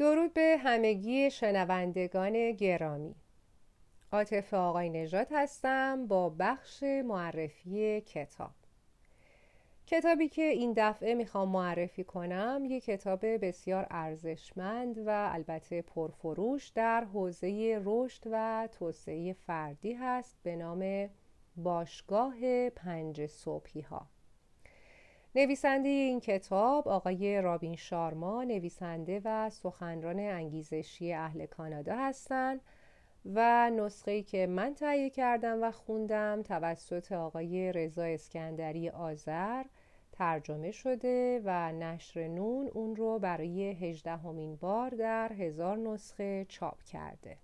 درود به همگی شنوندگان گرامی. عاطف آقای نژاد هستم با بخش معرفی کتاب. کتابی که این دفعه می‌خوام معرفی کنم یک کتاب بسیار ارزشمند و البته پرفروش در حوزه رشد و توسعه فردی هست به نام باشگاه پنج صبحی ها نویسنده این کتاب آقای رابین شارما نویسنده و سخنران انگیزشی اهل کانادا هستند و نسخه که من تهیه کردم و خوندم توسط آقای رضا اسکندری آذر ترجمه شده و نشر نون اون رو برای هجدهمین بار در هزار نسخه چاپ کرده.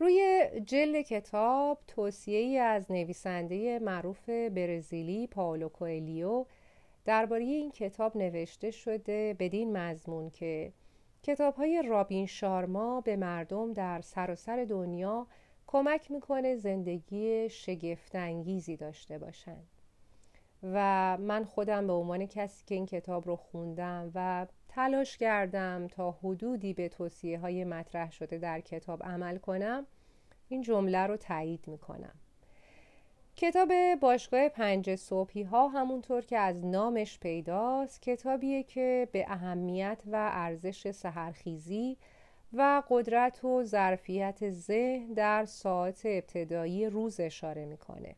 روی جلد کتاب توصیه از نویسنده معروف برزیلی پاولو کوئلیو درباره این کتاب نوشته شده بدین مضمون که کتاب های رابین شارما به مردم در سراسر سر دنیا کمک می‌کنه زندگی شگفتانگیزی داشته باشند. و من خودم به عنوان کسی که این کتاب رو خوندم و تلاش کردم تا حدودی به توصیه های مطرح شده در کتاب عمل کنم این جمله رو تایید می‌کنم. کتاب باشگاه پنج صبحی ها همونطور که از نامش پیداست کتابیه که به اهمیت و ارزش سهرخیزی و قدرت و ظرفیت ذهن در ساعت ابتدایی روز اشاره می‌کنه.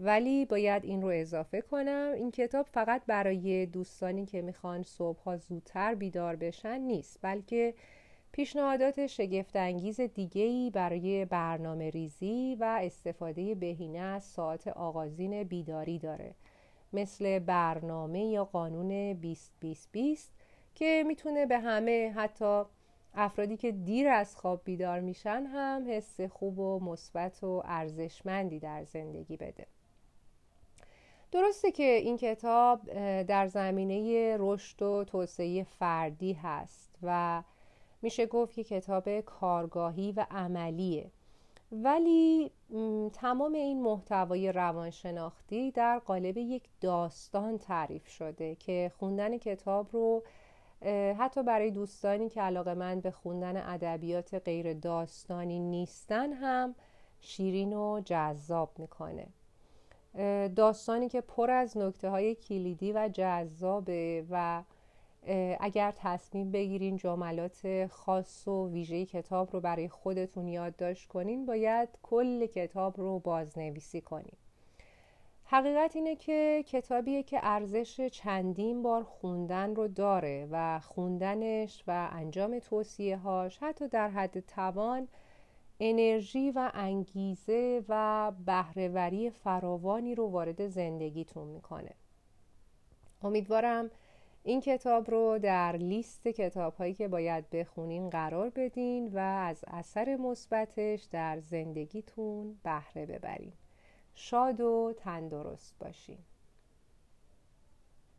ولی باید این رو اضافه کنم. این کتاب فقط برای دوستانی که می‌خوان صبحها زودتر بیدار بشن نیست بلکه پیشنهادات شگفتانگیز دیگهی برای برنامه ریزی و استفاده بهینه از ساعت آغازین بیداری داره مثل برنامه یا قانون 20 20 20 که می‌تونه به همه حتی افرادی که دیر از خواب بیدار میشن هم حس خوب و مثبت و ارزشمندی در زندگی بده. درسته که این کتاب در زمینه رشد و توسعه فردی هست و میشه گفت که کتاب کارگاهی و عملیه. ولی تمام این محتوای روانشناختی در قالب یک داستان تعریف شده که خوندن کتاب رو حتی برای دوستانی که علاقه من به خوندن ادبیات غیر داستانی نیستن هم شیرین و جذاب می‌کنه. داستانی که پر از نکته های کلیدی و جذابه و اگر تصمیم بگیرین جملات خاص و ویژه کتاب رو برای خودتون یادداشت کنین باید کل کتاب رو بازنویسی کنین. حقیقت اینه که کتابیه که ارزش چندین بار خوندن رو داره و خوندنش و انجام توصیه هاش حتی در حد توان انرژی و انگیزه و بهرهوری فراوانی رو وارد زندگیتون می‌کنه. امیدوارم این کتاب رو در لیست کتاب هایی که باید بخونین قرار بدین و از اثر مثبتش در زندگیتون بهره ببرین. شاد و تندرست باشین.